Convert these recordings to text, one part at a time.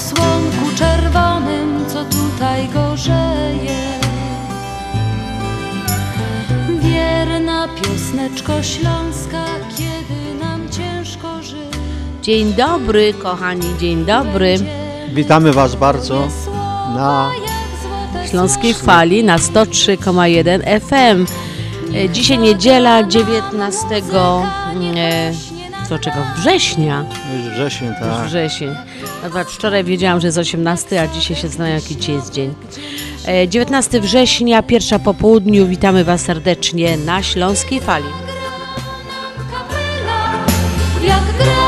słonku czerwonym, co tutaj gorzeje. Wierna piosneczko śląska, kiedy nam ciężko żyć. Dzień dobry, kochani, dzień dobry. Witamy Was bardzo na Śląskiej Fali na 103,1 FM. E, Dzisiaj niedziela 19 e, co, czego? września. już wrzesień, tak. Wrzesień. Nawet wczoraj wiedziałam, że jest 18, a dzisiaj się znam jaki dzisiaj jest dzień. E, 19 września, pierwsza po południu. Witamy Was serdecznie na Śląskiej Fali. kapela, jak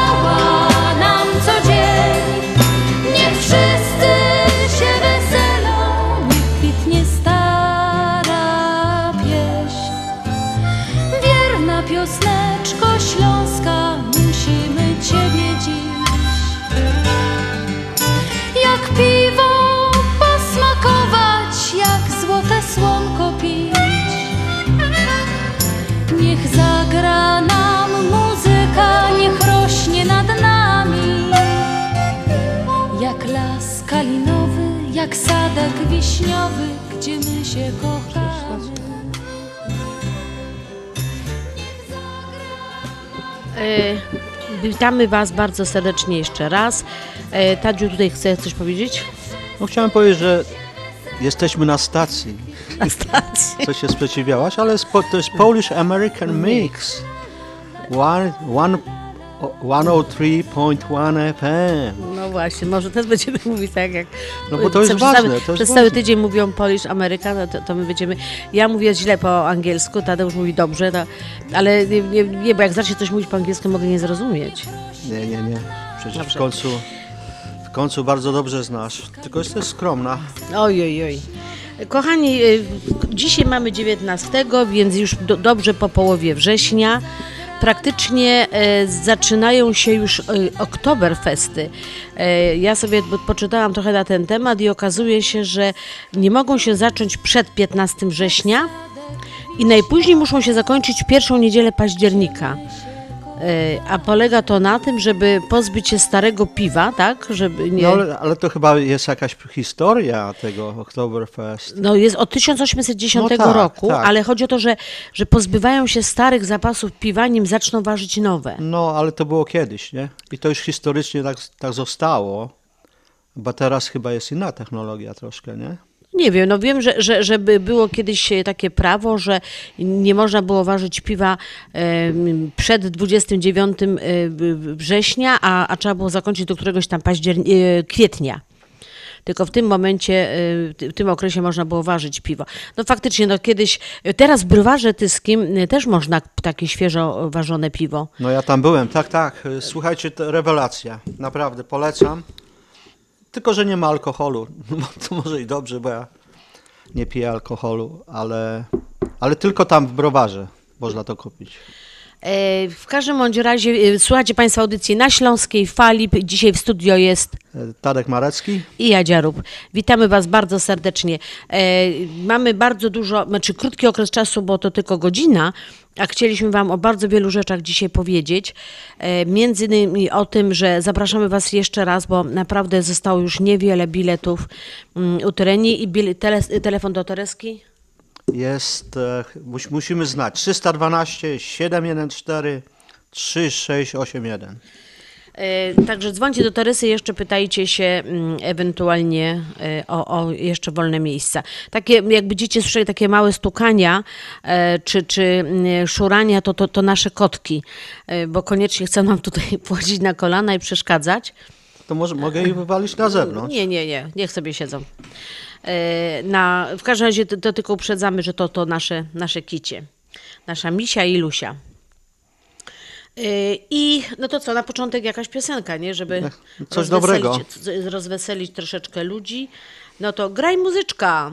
jak sadek wiśniowy, gdzie my się kochamy. E, Witamy Was bardzo serdecznie jeszcze raz. E, Tadziu tutaj chce coś powiedzieć? No chciałem powiedzieć, że jesteśmy na stacji. Na stacji. Co się sprzeciwiałaś, ale to jest Polish American Mix. One, one, 103.1 FM. No właśnie, może też będziemy mówić tak jak... No bo to jest przez ważne, Cały, to jest przez cały ważne. tydzień mówią Polish American, no to, to my będziemy... Ja mówię źle po angielsku, Tadeusz mówi dobrze, to, ale nie, nie, nie, bo jak zacznie coś mówić po angielsku, mogę nie zrozumieć. Nie, nie, nie. Przecież Dobrze. w końcu, w końcu bardzo dobrze znasz. Tylko jesteś skromna. Oj, oj, oj. Kochani, y, dzisiaj mamy 19, więc już do, dobrze po połowie września. Praktycznie e, zaczynają się już e, oktoberfesty. E, ja sobie po- poczytałam trochę na ten temat i okazuje się, że nie mogą się zacząć przed 15 września i najpóźniej muszą się zakończyć pierwszą niedzielę października. E, a polega to na tym, żeby pozbyć się starego piwa, tak? Żeby nie... No, ale, ale to chyba jest jakaś historia tego Oktoberfest. No jest od 1810 No tak, roku, tak. ale chodzi o to, że, że pozbywają się starych zapasów piwa, nim zaczną ważyć nowe. No, ale to było kiedyś, nie? I to już historycznie tak, tak zostało, bo teraz chyba jest inna technologia troszkę, nie? Nie wiem, no wiem, że, że, żeby było kiedyś e, takie prawo, że nie można było ważyć piwa przed 29 e, września, a, a trzeba było zakończyć do któregoś tam październi- e, kwietnia. Tylko w tym momencie, w tym okresie można było ważyć piwo. No faktycznie, no kiedyś, teraz browarze tyskim też można takie świeżo ważone piwo. No ja tam byłem, tak, tak. Słuchajcie, to rewelacja. Naprawdę, polecam. Tylko, że nie ma alkoholu. No, to może i dobrze, bo ja nie piję alkoholu, ale, ale tylko tam w browarze można to kupić. E, W każdym bądź razie, e, słuchajcie Państwo audycji na Śląskiej Fali. Dzisiaj w studio jest E, Tadek Marecki? i Jadzia Rób. Witamy Was bardzo serdecznie. Mamy bardzo dużo, znaczy krótki okres czasu, bo to tylko godzina, a chcieliśmy Wam o bardzo wielu rzeczach dzisiaj powiedzieć. Między innymi o tym, że zapraszamy Was jeszcze raz, bo naprawdę zostało już niewiele biletów mm, u Tereni i telefon do Tereski. Jest, e, mus, musimy znać, 312 714 3681. E, Także dzwońcie do Teresy, jeszcze pytajcie się mm, ewentualnie e, o, o jeszcze wolne miejsca. Takie, jak będziecie słyszeli takie małe stukania e, czy, czy mm, szurania, to, to, to nasze kotki, bo koniecznie chcą nam tutaj płacić na kolana i przeszkadzać. To może mogę ich wywalić na zewnątrz. Nie, nie, nie, niech sobie siedzą. E, Na, w każdym razie to, to tylko uprzedzamy, że to, to nasze, nasze kicie. Nasza Misia i Lusia. E, I no to co, na początek jakaś piosenka, nie? Żeby coś dobrego. rozweselić troszeczkę ludzi. No to graj muzyczka.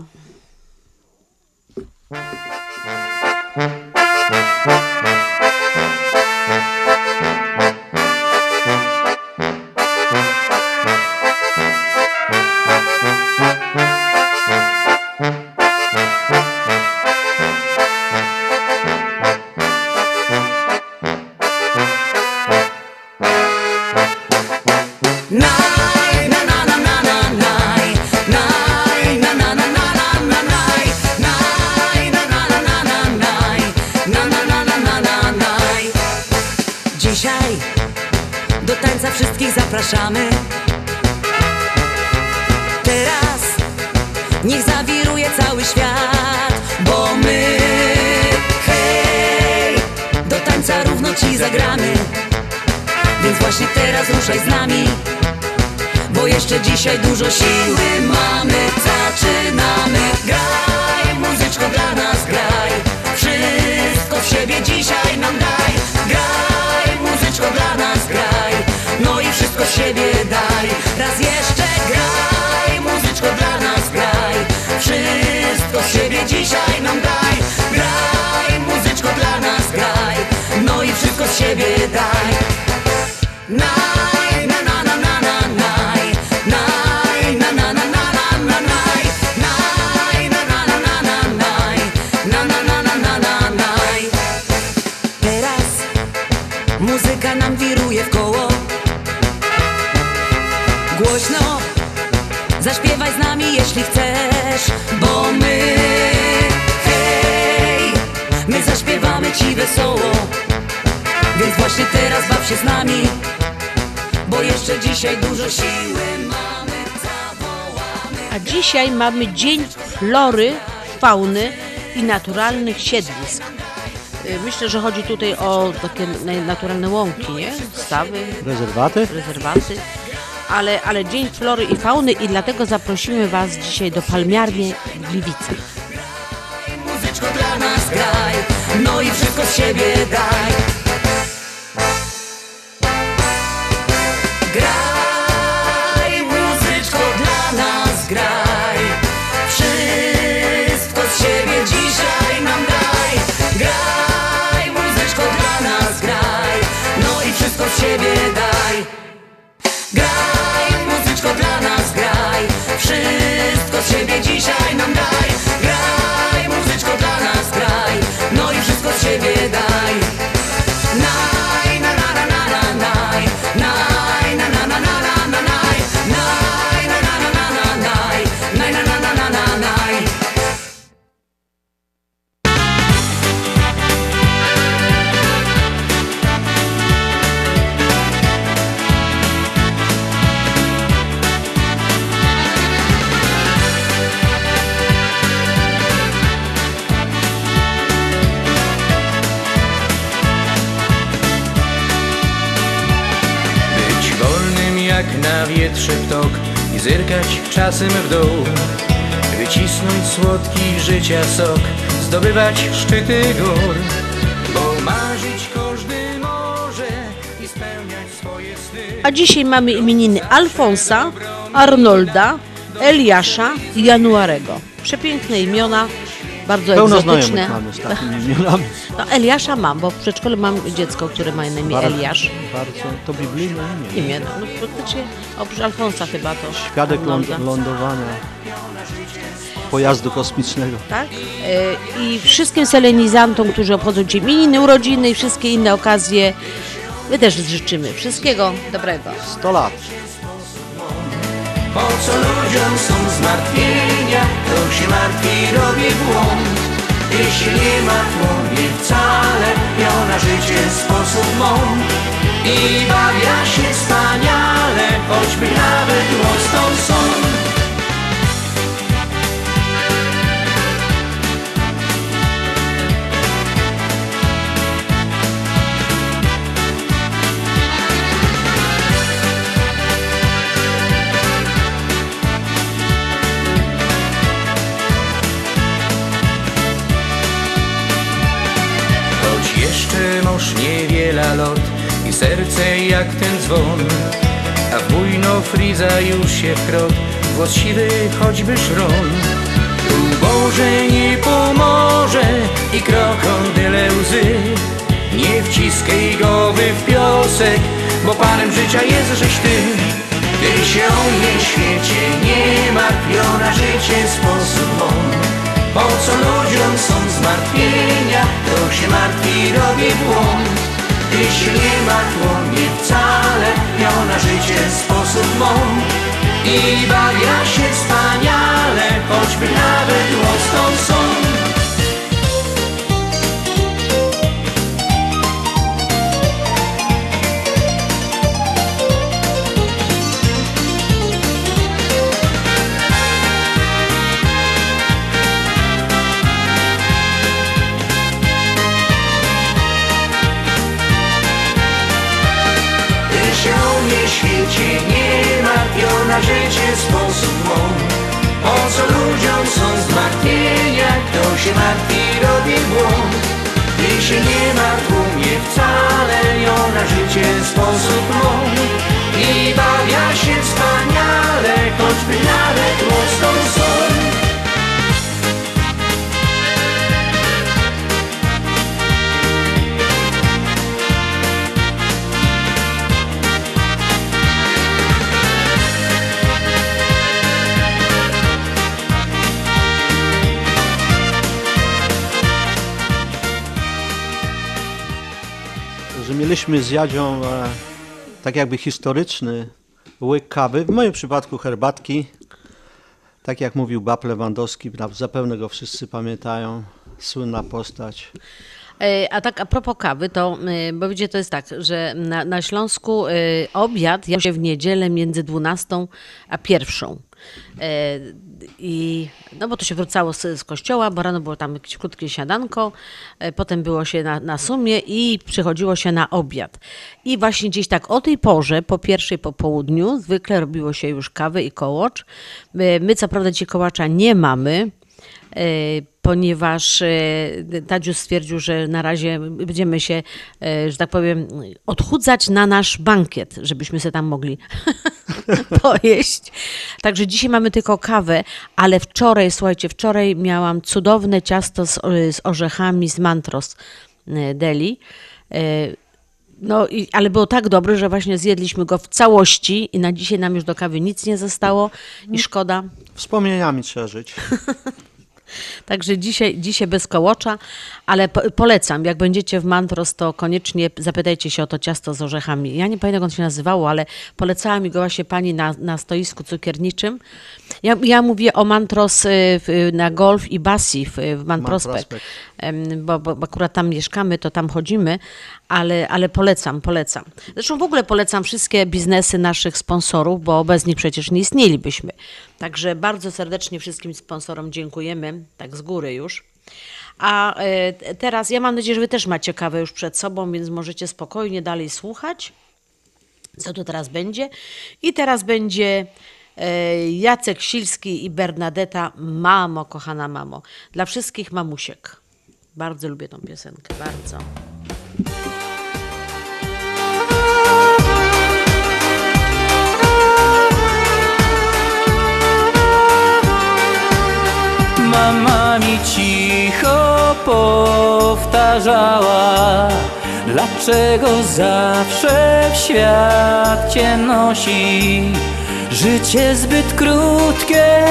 Teraz niech zawiruje cały świat, bo my, hej, do tańca równo ci zagramy. Więc właśnie teraz ruszaj z nami, bo jeszcze dzisiaj dużo siły mamy. Zaczynamy, graj, muzyczko dla nas graj, wszystko w siebie dzisiaj siebie daj. Raz jeszcze graj, muzyczko dla nas graj, wszystko z siebie dzisiaj nam daj. Graj, muzyczko dla nas graj, no i wszystko z siebie daj. Naj, jeśli chcesz, bo my, hej, my zaśpiewamy ci wesoło. Więc właśnie teraz baw się z nami Bo jeszcze dzisiaj dużo siły mamy Zawołamy A dzisiaj mamy Dzień Flory, Fauny i Naturalnych Siedlisk. Y, Myślę, że chodzi tutaj o takie na- naturalne łąki, nie? Stawy, Rezerwaty? rezerwaty. Ale, ale Dzień Flory i Fauny i dlatego zaprosimy Was dzisiaj do palmiarni w Gliwicach. Muzyczko dla nas graj No i wszystko z siebie daj. Graj, muzyczko dla nas graj Wszystko z siebie dzisiaj nam daj. Graj, muzyczko dla nas graj No i wszystko z siebie daj zdobywać szczyty gór. Bo marzyć każdy może i spełniać swoje sny. A dzisiaj mamy imieniny Alfonsa, Arnolda, Eliasza i Januarego. Przepiękne imiona, bardzo Pełno egzotyczne. znajomych mamy z takimi imionami. No, Eliasza mam, bo w przedszkolu mam dziecko, które ma na imię Bardzo- Eliasz. Bardzo to biblijne imię. Imię, no praktycznie oprócz Alfonsa chyba to. Świadek Arnolda. ląd- lądowania pojazdu kosmicznego. Tak? E, I wszystkim selenizantom, którzy obchodzą Cię imieniny, urodziny i wszystkie inne okazje, my też życzymy wszystkiego dobrego. 100 lat. Po co ludziom są zmartwienia, to się martwi robi błąd. Jeśli nie ma tłumie wcale, miał na życie sposób mąd. I bawia się wspaniale, choćby nawet łostą sąd. Serce jak ten dzwon A w bujno friza już się wkrot, głos siwy choćby szron. Tu Boże nie pomoże i krokodyle łzy. Nie wciskaj głowy w piosek, bo panem życia jest żeś ty. Ty się o mnie świecie nie martw, na życie sposób mąd po co ludziom są zmartwienia, to się martwi robi błąd. Jeśli nie ma tłumie wcale, miał na życie sposób mąd. I bawia się wspaniale, choćby nawet łostą życie nie martwią na życie sposób mą. Po co ludziom są zmartwienia, kto się martwi robi błąd. Ty się nie martw mnie wcale, ją na życie sposób mą. I bawia się wspaniale, choćby nawet mocną są. Mieliśmy z Jadzią e, tak jakby historyczny łyk kawy, w moim przypadku herbatki, tak jak mówił Bab Lewandowski, zapewne go wszyscy pamiętają, słynna postać. E, A tak a propos kawy, to e, bo wiecie, to jest tak, że na, na Śląsku e, obiad ja się w niedzielę między 12 a 1. E, I no bo to się wracało z, z kościoła, bo rano było tam jakieś krótkie siadanko, e, potem było się na, na sumie i przychodziło się na obiad. I właśnie gdzieś tak o tej porze, po pierwszej po południu, zwykle robiło się już kawę i kołocz. My, my co prawda dzisiaj kołacza nie mamy, e, ponieważ e, Tadziu stwierdził, że na razie będziemy się, e, że tak powiem, odchudzać na nasz bankiet, żebyśmy sobie tam mogli pojeść. Także dzisiaj mamy tylko kawę, ale wczoraj, słuchajcie, wczoraj miałam cudowne ciasto z, z orzechami z Mantros e, Deli. No, i, ale było tak dobre, że właśnie zjedliśmy go w całości i na dzisiaj nam już do kawy nic nie zostało i szkoda. Wspomnieniami trzeba żyć. Także dzisiaj, dzisiaj bez kołocza, ale po, polecam. Jak będziecie w Mantros, to koniecznie zapytajcie się o to ciasto z orzechami. Ja nie pamiętam, jak on się nazywało, ale polecała mi go właśnie pani na, na stoisku cukierniczym. Ja, ja mówię o Mantros y, w- na Golf i Basi w, w Man Prospekt. Prospekt. Em, Bo, bo, bo akurat tam mieszkamy, to tam chodzimy, ale, ale polecam, polecam. Zresztą w ogóle polecam wszystkie biznesy naszych sponsorów, bo bez nich przecież nie istnielibyśmy. Także bardzo serdecznie wszystkim sponsorom dziękujemy, tak z góry już. A e, teraz ja mam nadzieję, że Wy też macie kawę już przed sobą, więc możecie spokojnie dalej słuchać, co tu teraz będzie. I teraz będzie e, Jacek Silski i Bernadetta, Mamo, kochana mamo. Dla wszystkich mamusiek. Bardzo lubię tą piosenkę, bardzo. Dlaczego zawsze w świat cię nosi Życie zbyt krótkie,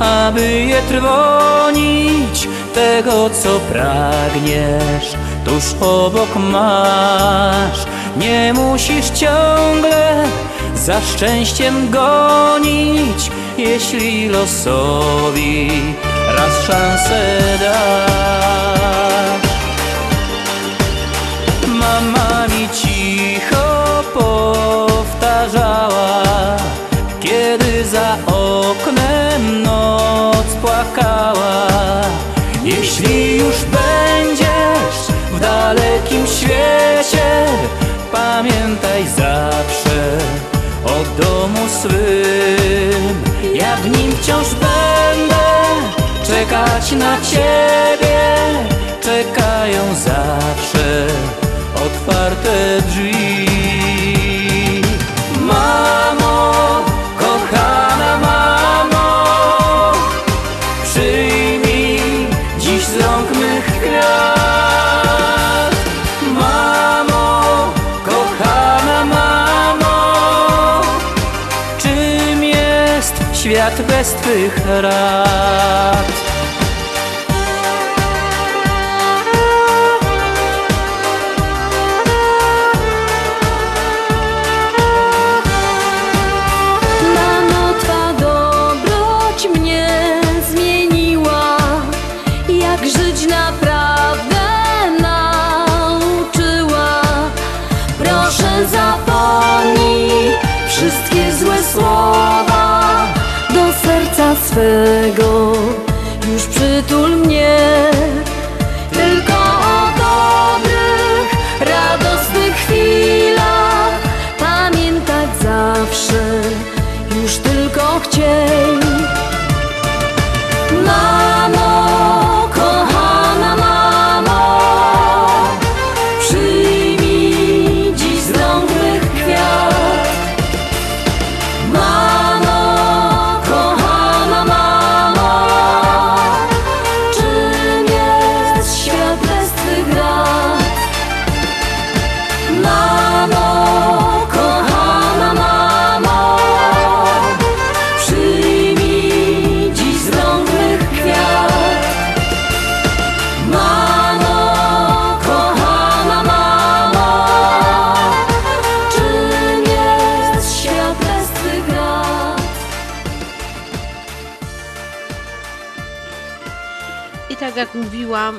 aby je trwonić Tego co pragniesz, tuż obok masz Nie musisz ciągle za szczęściem gonić Jeśli losowi raz szansę dasz Mama mi cicho powtarzała Kiedy za oknem noc płakała. Jeśli już będziesz w dalekim świecie Pamiętaj zawsze o domu swym. Ja w nim wciąż będę czekać na ciebie Czekają zawsze otwarte drzwi Mamo, kochana mamo Przyjmij dziś z rąk mych kwiat Mamo, kochana mamo Czym jest świat bez twych rad? Wszystkie złe słowa Do serca swego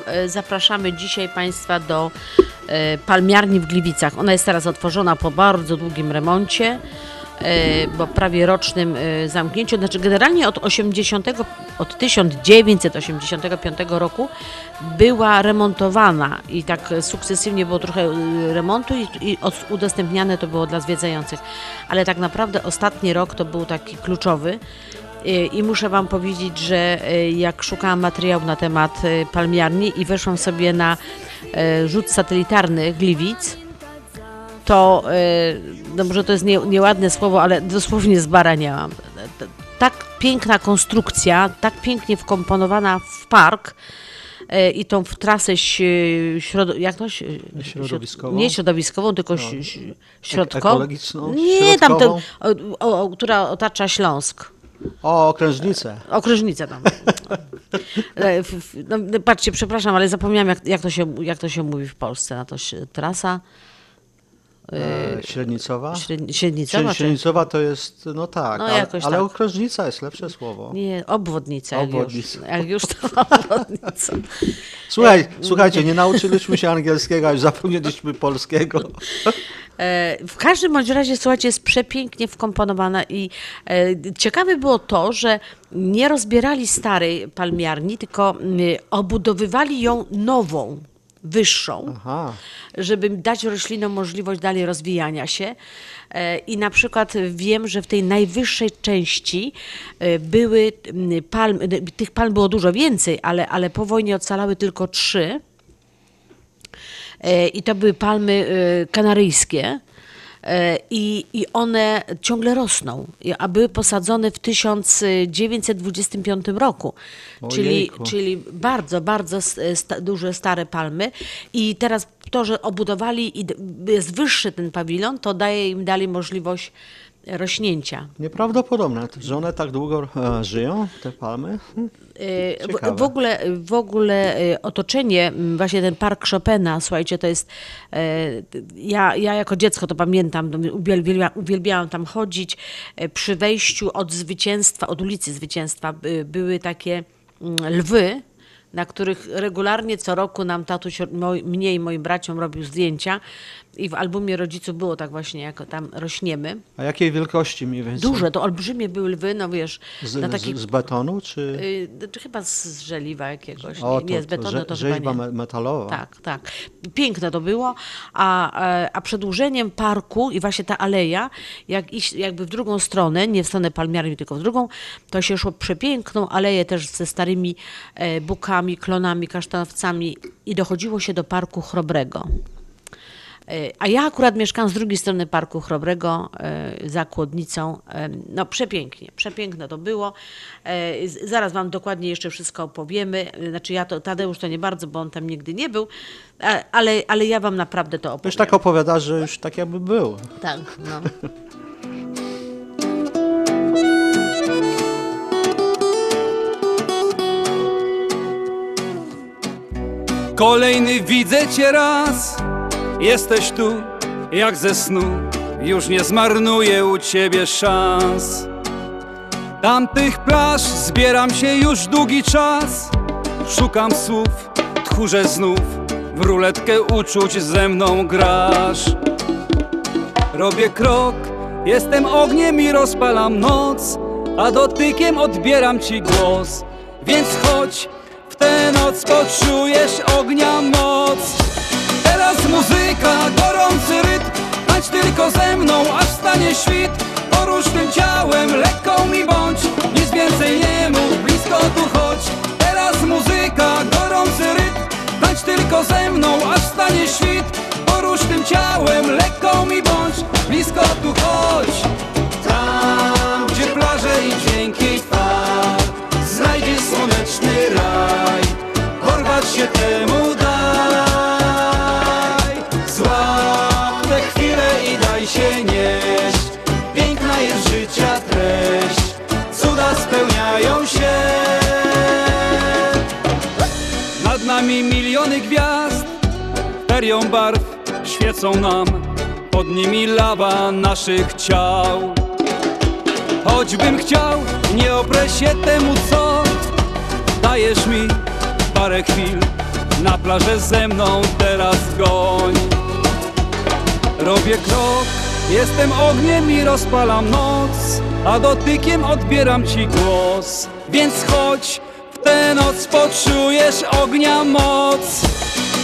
e, zapraszamy dzisiaj Państwa do e, palmiarni w Gliwicach. Ona jest teraz otworzona po bardzo długim remoncie, e, bo prawie rocznym zamknięciu. Znaczy generalnie od 80, od 1985 roku była remontowana i tak sukcesywnie było trochę remontu i, i udostępniane to było dla zwiedzających. Ale tak naprawdę ostatni rok to był taki kluczowy. I- I muszę Wam powiedzieć, że e, jak szukałam materiału na temat e, palmiarni i weszłam sobie na rzut satelitarny Gliwic, to, no może to jest nie, nieładne słowo, ale dosłownie zbaraniałam. Tak piękna konstrukcja, tak pięknie wkomponowana w park i tą w trasę ś- środo, jak to? Środowiskową? Nie środowiskową, tylko ś- środkową. ekologiczną? Nie, tam, Środkową? to, o, o, która otacza Śląsk. O, okrężnicę. Okrężnicę tam. E, f- f- no, no, patrzcie, przepraszam, ale zapomniałam, jak, jak, to się, jak to się mówi w Polsce. Na to trasa E, średnicowa? średni, średnicowa? Średnicowa to jest, no tak, No, ale, ale tak. okrężnica jest lepsze słowo. nie, obwodnica. Jak już, Obwodnica. jak już to obwodnica. Słuchaj, słuchajcie, nie nauczyliśmy się angielskiego, a już zapomnieliśmy polskiego. E, W każdym bądź razie, słuchajcie, jest przepięknie wkomponowana i e, ciekawe było to, że nie rozbierali starej palmiarni, tylko mm, obudowywali ją nową, wyższą. Aha, żeby dać roślinom możliwość dalej rozwijania się. E, I na przykład wiem, że w tej najwyższej części były mm, palmy, tych palm było dużo więcej, ale, ale po wojnie ocalały tylko trzy. E, I to były palmy e, kanaryjskie. E, I, I one ciągle rosną, a były posadzone w 1925 roku, czyli, Ojejku. czyli bardzo, bardzo sta, duże, stare palmy. I teraz to, że obudowali i jest wyższy ten pawilon, to daje im dalej możliwość rośnięcia. nieprawdopodobne, że one tak długo e, żyją, te palmy. Hm. E, W, Ciekawe. w, ogóle, w ogóle e, otoczenie, właśnie ten park Chopina, słuchajcie, to jest. Ja, ja jako dziecko to pamiętam, no, uwielbia, uwielbiałam tam chodzić. Przy wejściu od zwycięstwa, od ulicy Zwycięstwa by- były takie lwy. Na których regularnie co roku nam tatuś, mnie i moim braciom robił zdjęcia. I w albumie rodziców było tak właśnie, jak tam rośniemy. A jakiej wielkości mniej więcej? Duże, to olbrzymie były lwy, no wiesz, Z, na z, takich z betonu, czy... Y, czy chyba z żeliwa jakiegoś. O, nie, nie, z betonu rze- to chyba rzeźba nie. me- metalowa. Tak, tak. Piękne to było, a, e, a przedłużeniem parku i właśnie ta aleja, jak iść jakby w drugą stronę, nie w stronę palmiarni, tylko w drugą, to się szło przepiękną aleję też ze starymi e, bukami, klonami, kasztanowcami i dochodziło się do Parku Chrobrego. E, A ja akurat mieszkam z drugiej strony Parku Chrobrego, e, za Kłodnicą. E, No przepięknie, przepiękne to było. Zaraz Wam dokładnie jeszcze wszystko opowiemy. Znaczy ja to, Tadeusz to nie bardzo, bo on tam nigdy nie był, ale, ale ja Wam naprawdę to opowiem. Już tak opowiadasz, że już tak jakby był. Tak, no. Kolejny widzę cię raz Jesteś tu jak ze snu Już nie zmarnuję u ciebie szans. Tamtych plaż zbieram się już długi czas. Szukam słów, tchórze znów W ruletkę uczuć ze mną grasz. Robię krok, jestem ogniem i rozpalam noc A dotykiem odbieram ci głos. Więc chodź, w tę noc poczujesz ognia moc Teraz muzyka, gorący rytm Tańcz tylko ze mną, aż stanie świt. Porusz tym ciałem, lekko mi bądź Nic więcej nie mów, blisko tu chodź. Teraz muzyka, gorący rytm Tańcz tylko ze mną, aż stanie świt. Porusz tym ciałem, lekko mi bądź Blisko tu chodź. Tam, gdzie plaże i dźwięki fal Znajdziesz słoneczny raj. Porwać się temu Ferią barw świecą nam Pod nimi lawa naszych ciał. Choćbym chciał, nie oprę się temu co Dajesz mi parę chwil Na plażę ze mną teraz goń. Robię krok, jestem ogniem i rozpalam noc A dotykiem odbieram ci głos. Więc chodź, w tę noc poczujesz ognia moc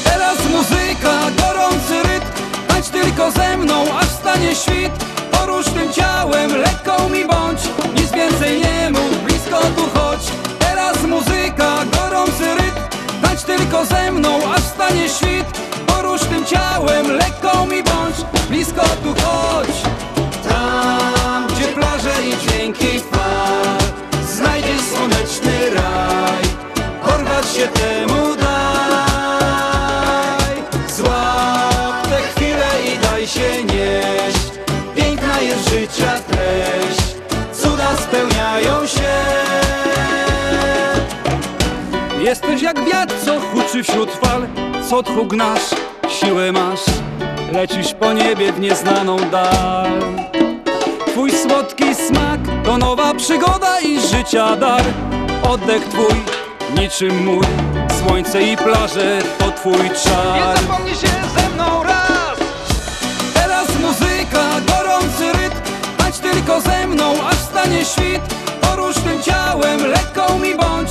Teraz muzyka, gorący rytm. Tańcz tylko ze mną, aż stanie świt. Porusz tym ciałem, lekką mi bądź. Nic więcej nie mów, blisko tu chodź. Teraz muzyka, gorący rytm. Tańcz tylko ze mną, aż stanie świt. Porusz tym ciałem, lekką mi bądź. Blisko tu chodź. Tam, gdzie plaże i dźwięki Jesteś jak wiatr, co huczy wśród fal. Co tchu gnasz, siłę masz. Lecisz po niebie w nieznaną dal. Twój słodki smak to nowa przygoda i życia dar. Oddech twój, niczym mój. Słońce i plaże to twój czar. Nie zapomnij się ze mną raz. Teraz muzyka, gorący rytm. Tańcz tylko ze mną, aż stanie świt. Porusz tym ciałem, lekką mi bądź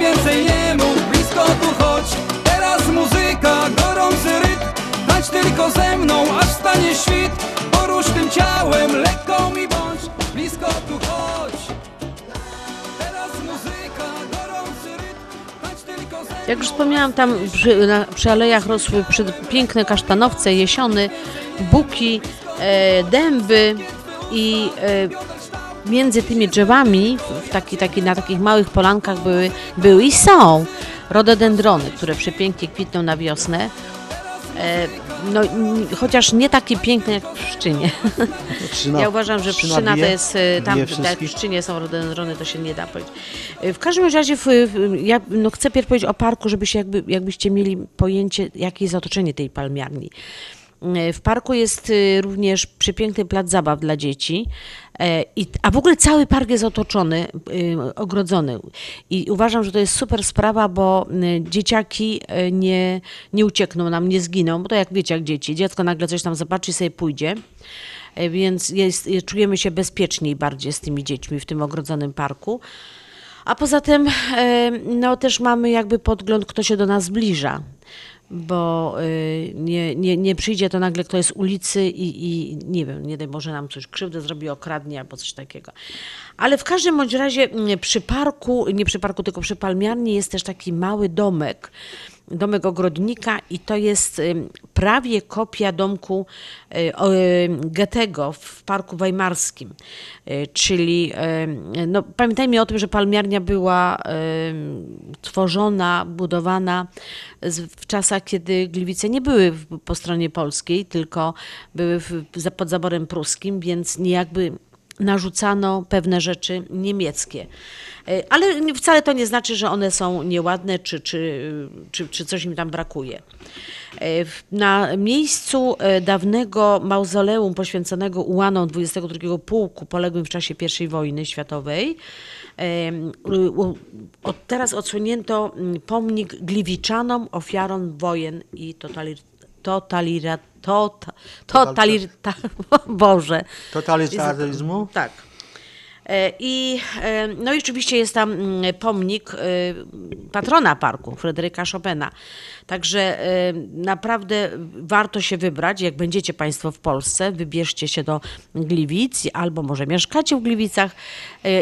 więcej nie mów, blisko tu chodź. Teraz muzyka, gorący rytm Tańcz tylko ze mną, aż stanie świt. Porusz tym ciałem, lekką mi bądź Blisko tu chodź. Teraz muzyka, gorący rytm Tańcz tylko ze mną Jak już wspomniałam, tam przy, na, przy alejach rosły przy, piękne kasztanowce, jesiony, buki, e, dęby i e, między tymi drzewami w taki, taki, na takich małych polankach były, były i są rododendrony, które przepięknie kwitną na wiosnę. E, no, chociaż nie takie piękne jak w Pszczynie. Pszczyna- Ja uważam, że pszczyna Pszczyna to jest e, tam, jak w? Pszczynie są rododendrony, to się nie da powiedzieć. E, W każdym razie w, ja no, chcę pierw powiedzieć o parku, żeby się jakby, jakbyście mieli pojęcie, jakie jest otoczenie tej palmiarni. W parku jest e, również przepiękny plac zabaw dla dzieci, e, a w ogóle cały park jest otoczony, e, ogrodzony. I uważam, że to jest super sprawa, bo e, dzieciaki nie, nie uciekną nam, nie zginą, bo to jak wiecie, jak dzieci. Dziecko nagle coś tam zobaczy i sobie pójdzie. E, Więc jest, czujemy się bezpieczniej bardziej z tymi dziećmi w tym ogrodzonym parku. A poza tym, e, no też mamy jakby podgląd, kto się do nas zbliża, bo e, nie, nie, nie przyjdzie to nagle ktoś z ulicy i, i nie wiem, nie daj nam coś krzywdę zrobi, okradnie albo coś takiego. Ale w każdym bądź razie m, przy parku, nie przy parku, tylko przy palmiarni jest też taki mały domek, domek ogrodnika i to jest prawie kopia domku y, y, Goethego w Parku Weimarskim. Y, Czyli no, pamiętajmy o tym, że palmiarnia była tworzona, budowana w czasach, kiedy Gliwice nie były po stronie polskiej, tylko były pod zaborem pruskim, więc niejakby narzucano pewne rzeczy niemieckie. E, Ale wcale to nie znaczy, że one są nieładne, czy, czy, czy, czy coś im tam brakuje. E, Na miejscu e, dawnego mauzoleum poświęconego ułanom 22 Pułku poległym w czasie I wojny światowej teraz odsłonięto mm, pomnik Gliwiczanom, ofiarom wojen i totalira, tota, Boże. Totalitaryzmu? Tak. E, I e, no i oczywiście jest tam mm, pomnik e, patrona parku, Fryderyka Chopina. Także naprawdę warto się wybrać, jak będziecie Państwo w Polsce, wybierzcie się do Gliwic albo może mieszkacie w Gliwicach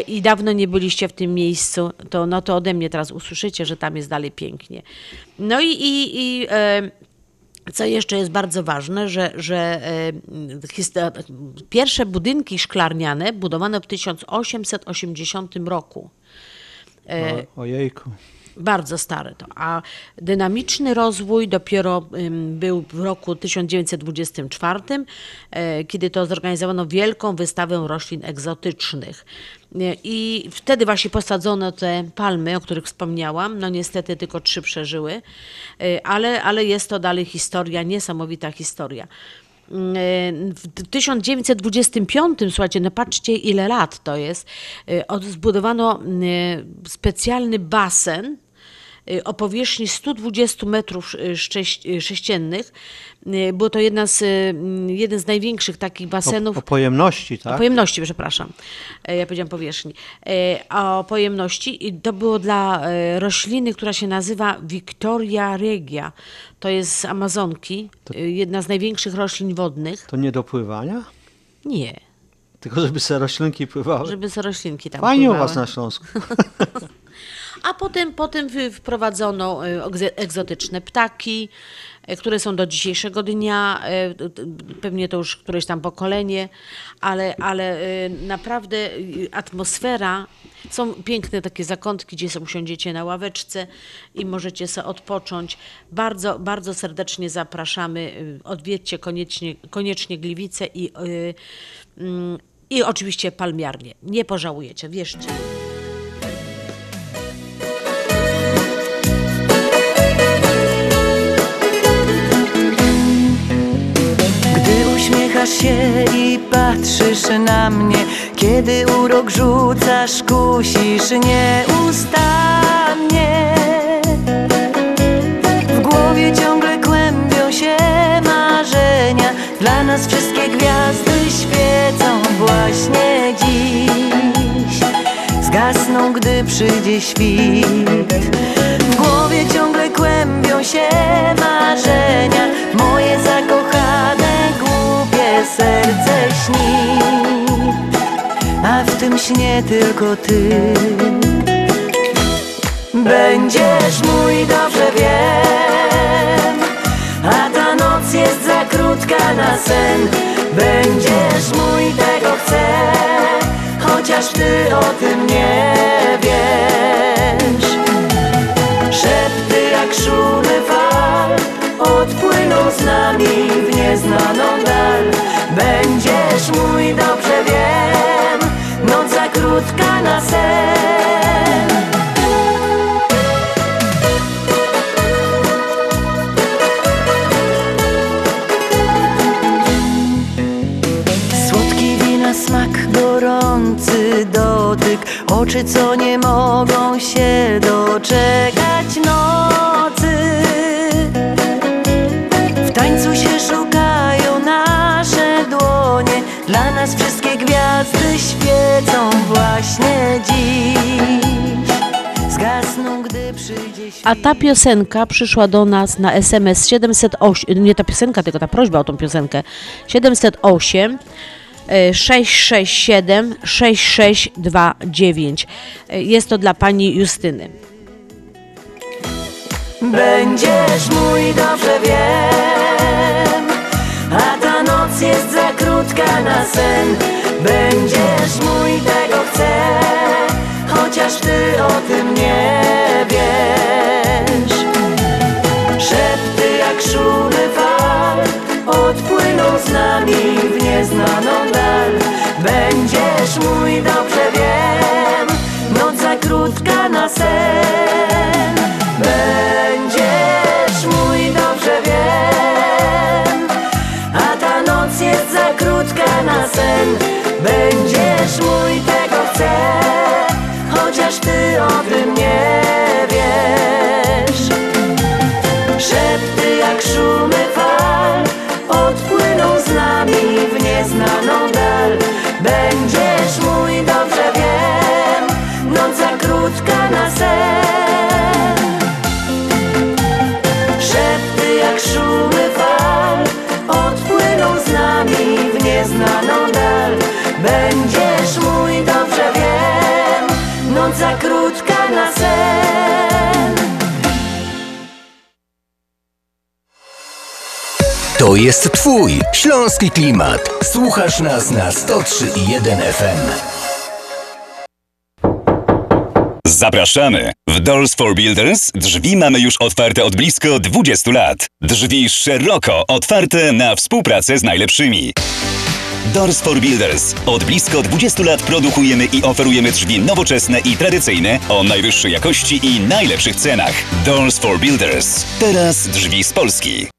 i dawno nie byliście w tym miejscu, to, no to ode mnie teraz usłyszycie, że tam jest dalej pięknie. No i, i, i co jeszcze jest bardzo ważne, że, że e, pierwsze budynki szklarniane budowano w 1880 roku. E, O, ojejku. Bardzo stare to. A dynamiczny rozwój dopiero był w roku 1924, e, kiedy to zorganizowano wielką wystawę roślin egzotycznych. I wtedy właśnie posadzono te palmy, o których wspomniałam. No niestety tylko trzy przeżyły, e, ale, ale jest to dalej historia, niesamowita historia. W 1925, słuchajcie, no patrzcie ile lat to jest, od- zbudowano specjalny basen, y, o powierzchni 120 metrów y, y, sześciennych. Y, Było to jedna z, y, jeden z największych takich basenów. O, o pojemności, tak? O pojemności, przepraszam. E, Ja powiedziałam powierzchni. E, O pojemności i to było dla e, rośliny, która się nazywa Victoria regia. To jest z Amazonki, e, jedna z największych roślin wodnych. To nie do pływania? Nie, Tylko żeby se roślinki pływały. żeby se roślinki tam Fajnie u pływały. was na Śląsku. A potem, potem wprowadzono e, egzotyczne ptaki, e, które są do dzisiejszego dnia, e, pewnie to już któreś tam pokolenie, ale, ale naprawdę atmosfera, są piękne takie zakątki, gdzie usiądziecie na ławeczce i możecie sobie odpocząć. Bardzo, bardzo serdecznie zapraszamy, odwiedźcie koniecznie, koniecznie Gliwice i, mm, i oczywiście palmiarnię. Nie pożałujecie, wierzcie. Uśmiechasz się i patrzysz na mnie. Kiedy urok rzucasz, kusisz nieustannie. W głowie ciągle kłębią się marzenia. Dla nas wszystkie gwiazdy świecą właśnie dziś. Zgasną, gdy przyjdzie świt. W głowie ciągle kłębią się marzenia. Moje głupie serce śni A w tym śnie tylko ty. Będziesz mój, dobrze wiem A ta noc jest za krótka na sen. Będziesz mój, tego chcę Chociaż ty o tym nie wiesz z nami w nieznaną dal Będziesz mój, dobrze wiem Noc za krótka na sen. Słodki wina smak, gorący dotyk. Oczy, co nie mogą się doczekać nocy Dla nas wszystkie gwiazdy świecą właśnie dziś Zgasną, gdy przyjdzie świt A ta piosenka przyszła do nas na SMS 708, nie ta piosenka, tylko ta prośba o tą piosenkę. 708 e, 667 6629. E, Jest to dla pani Justyny. Będziesz mój, dobrze wiem A ta noc jest krótka na sen. Będziesz mój, tego chcę Chociaż ty o tym nie wiesz. Szepty jak szumy fal Odpłyną z nami w nieznaną dal. Będziesz mój, dobrze wiem Noc za krótka na sen. Będziesz mój, dobrze wiem sen. Będziesz mój, tego chcę Chociaż ty o tym nie wiesz. Szepty jak szumy fal Odpłyną z nami w nieznaną dal. Będziesz mój, dobrze wiem Noc za krótka na sen nieznaną dal Będziesz mój, dobrze wiem Noc za krótka na sen To jest Twój śląski klimat. Słuchasz nas na 103.1 FM. Zapraszamy! W Doors for Builders drzwi mamy już otwarte od blisko 20 lat. Drzwi szeroko otwarte na współpracę z najlepszymi. Doors for Builders. Od blisko 20 lat produkujemy i oferujemy drzwi nowoczesne i tradycyjne o najwyższej jakości i najlepszych cenach. Doors for Builders. Teraz drzwi z Polski.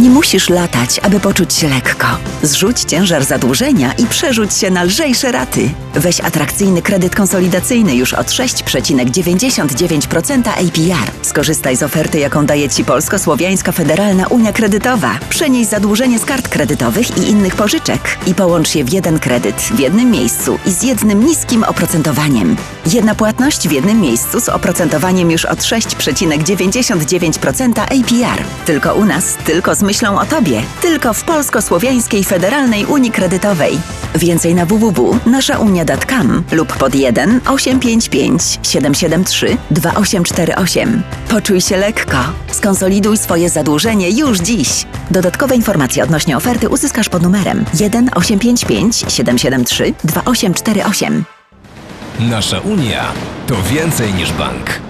Nie musisz latać, aby poczuć się lekko. Zrzuć ciężar zadłużenia i przerzuć się na lżejsze raty. Weź atrakcyjny kredyt konsolidacyjny już od 6,99% APR. Skorzystaj z oferty, jaką daje Ci Polsko-Słowiańska Federalna Unia Kredytowa. Przenieś zadłużenie z kart kredytowych i innych pożyczek i połącz je w jeden kredyt w jednym miejscu i z jednym niskim oprocentowaniem. Jedna płatność w jednym miejscu z oprocentowaniem już od 6,99% APR. Tylko u nas, tylko z myślą o Tobie. Tylko w Polsko-Słowiańskiej Federalnej Unii Kredytowej. Więcej na www.naszaunia.com lub pod 1 855 773 2848. Poczuj się lekko. Skonsoliduj swoje zadłużenie już dziś. Dodatkowe informacje odnośnie oferty uzyskasz pod numerem 1 855 773 2848. Nasza Unia to więcej niż bank.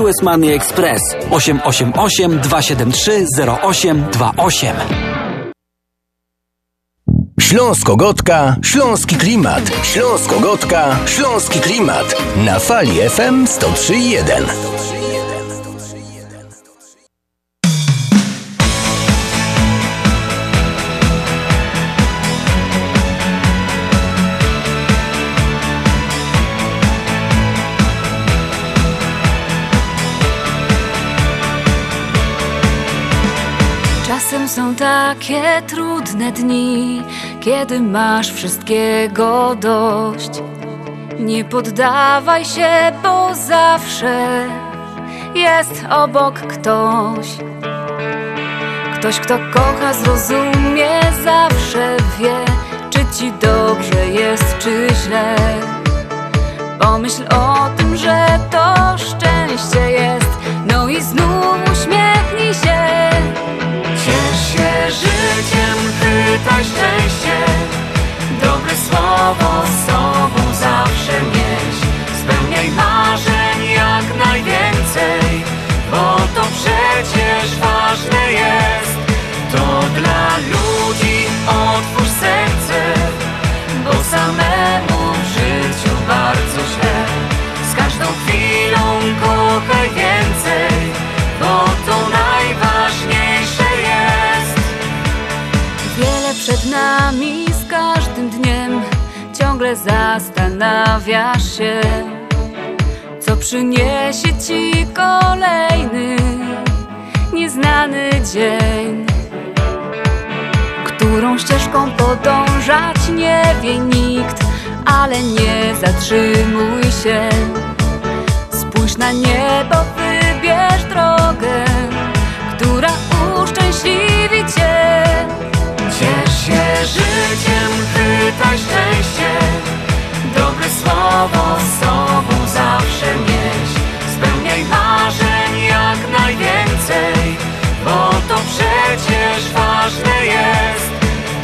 US Money Express 888 273 0828. Śląsko-Gotka, Śląski Klimat. Śląsko-Gotka, Śląski Klimat. Na fali FM 103.1. takie trudne dni, kiedy masz wszystkiego dość. Nie poddawaj się, bo zawsze jest obok ktoś. Ktoś, kto kocha, zrozumie, zawsze wie, czy ci dobrze jest, czy źle. Pomyśl o tym, że to szczęście jest, no i znów uśmiechnij się. Się życiem, chwytaj szczęście. Dobre słowo z sobą zawsze nieś Spełniaj marzeń jak najwięcej Bo to przecież ważne jest nami z każdym dniem. Ciągle zastanawiasz się Co przyniesie ci kolejny Nieznany dzień. Którą ścieżką podążać nie wie nikt Ale nie zatrzymuj się. Spójrz na niebo, wybierz drogę Która uszczęśliwi cię. Ciesz się życiem, chwytaj szczęście. Dobre słowo z sobą zawsze nieś Spełniaj marzeń jak najwięcej Bo to przecież ważne jest.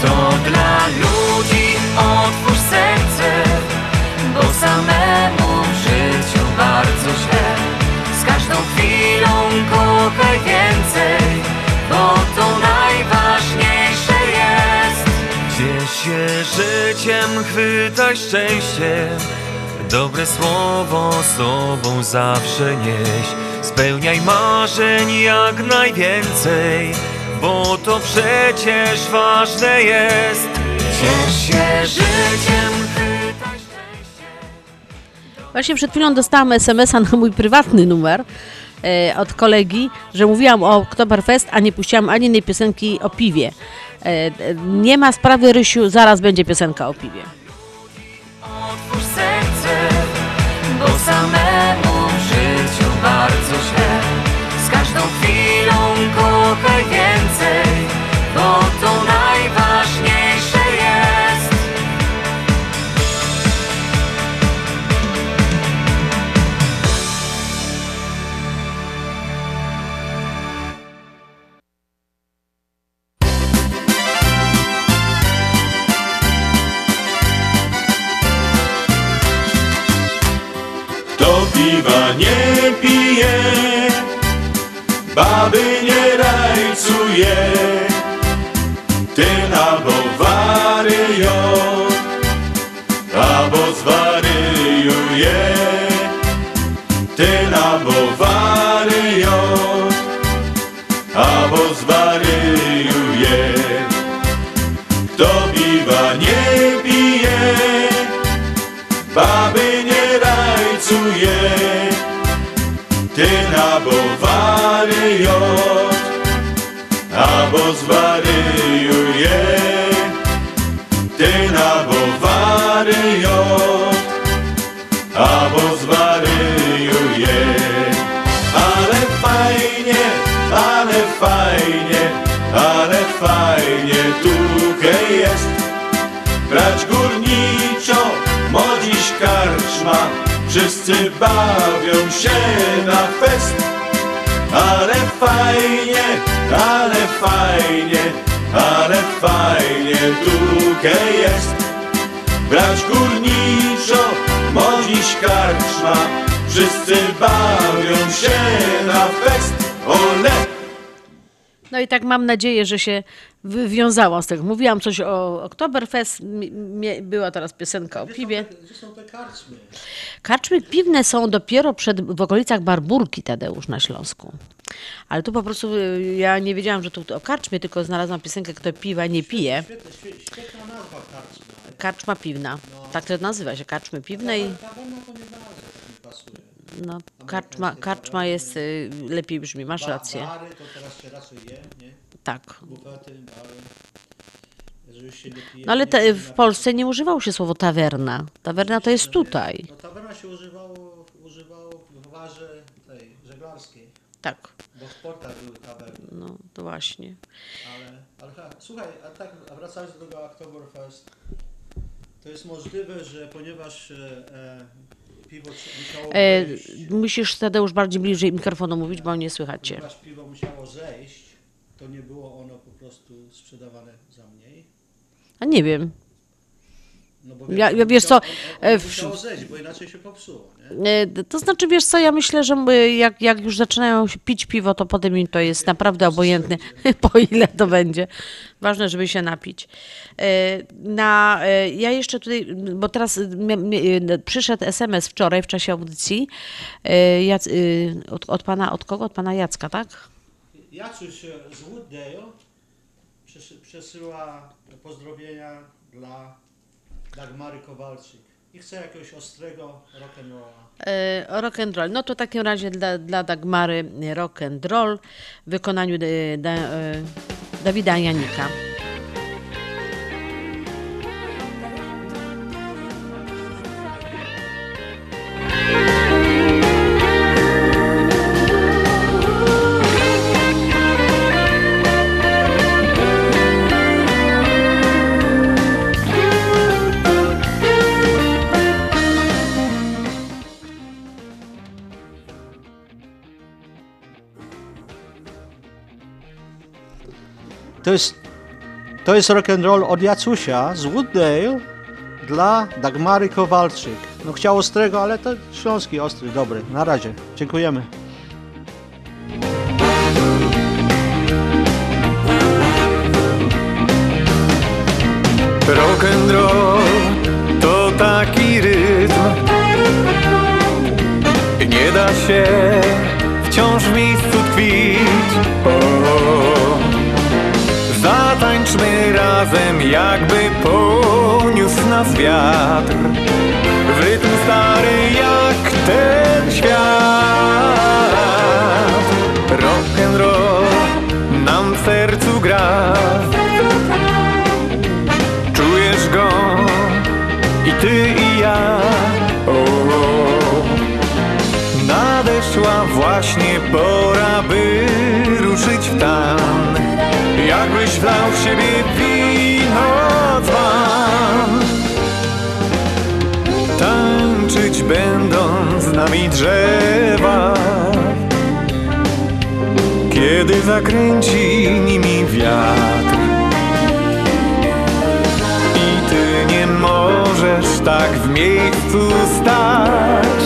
To dla ludzi otwórz serce Bo samemu w życiu bardzo źle. Z każdą chwilą kochaj więcej Bo życiem, chwytaj szczęście. Dobre słowo sobą zawsze nieś. Spełniaj marzeń jak najwięcej Bo to przecież ważne jest. Ciesz się życiem, Właśnie przed chwilą dostałam SMS-a na mój prywatny numer od kolegi, że mówiłam o Oktoberfest, a nie puściłam ani jednej piosenki o piwie. E, e, nie ma sprawy, Rysiu, zaraz będzie piosenka o piwie. Piwa nie pije, baby nie rajcuje, wszyscy bawią się na fest. Ale fajnie, ale fajnie, ale fajnie tutaj jest. Brać górniczo, modziś karczma, wszyscy bawią się na fest. Ole! No i tak mam nadzieję, że się wywiązałam z tego. Mówiłam coś o Oktoberfest, była teraz piosenka o piwie. Gdzie są te karczmy? Karczmy piwne są dopiero przed, w okolicach Barburki, Tadeusz, na Śląsku. Ale tu po prostu y, ja nie wiedziałam, że tu o karczmie, tylko znalazłam piosenkę, kto piwa nie pije. Świetna, świe- świetna nazwa karczma. Karczma piwna. Tak to nazywa się, karczmy piwne nie bardzo, tak mi pasuje. No, karczma, karczma jest, y, lepiej brzmi, masz rację. Bary to teraz się raczej je, nie? Tak. Bufety, bary. Już się No ale nie te, w Polsce nie używało się słowo tawerna. Tawerna to jest tutaj. No tawerna się używało, używało w warze tej żeglarskiej, Tak. bo w portach były tawerny. No, to właśnie. Ale, ale ha, słuchaj, a tak a wracając do tego Oktoberfest, to jest możliwe, że ponieważ e, e, E, musisz Tadeusz bardziej bliżej mikrofonu mówić, bo nie słychać cię. ponieważ piwo musiało zejść, to nie było ono po prostu sprzedawane za mniej. A nie wiem. No bo Ja- ja wiesz co, e, w- musiało zejść, bo inaczej się popsuło. Nie? E, To znaczy, wiesz co, ja myślę, że my, jak, jak już zaczynają się pić piwo, to potem im to jest naprawdę obojętne, po ile to będzie. Ważne, żeby się napić. E, Na, e, ja jeszcze tutaj, bo teraz mia- mia- przyszedł SMS wczoraj w czasie audycji e, Jac, y, od, od pana, od kogo? Od pana Jacka, tak? Jacuś e, z Wooddale przesy- przesyła pozdrowienia dla Dagmary Kowalczyk i chce jakiegoś ostrego rock'n'rolla. E, Rock and roll. No to w takim razie dla, dla Dagmary rock and roll w wykonaniu e, da, e, Dawida Janika. To jest, to jest rock and roll od Jacusia z Wooddale dla Dagmary Kowalczyk. No chciał ostrego, ale to śląski ostry, dobry. Na razie. Dziękujemy. Rock and roll to taki rytm Nie da się razem jakby poniósł nas wiatr. W rytm stary jak ten świat będą z nami drzewa. Kiedy zakręci nimi wiatr I ty nie możesz tak w miejscu stać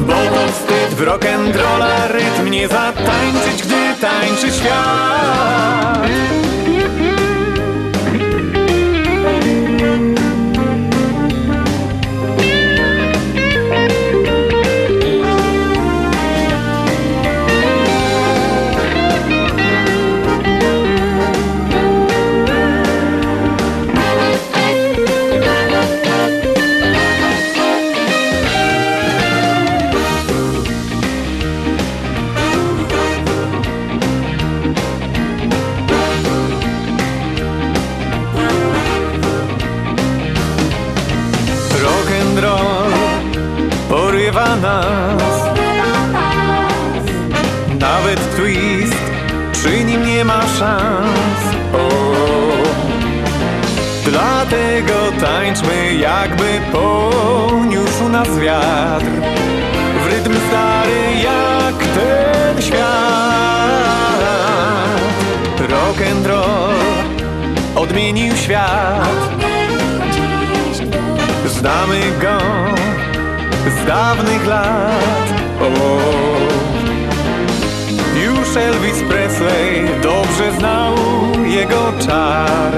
Bo to wstyd w rock'n'rolla rytm nie zatańczyć, gdy tańczy świat tańczmy jakby poniósł nas wiatr W rytm stary jak ten świat. Rock'n'roll odmienił świat. Znamy go z dawnych lat. O, Już Elvis Presley dobrze znał jego czar.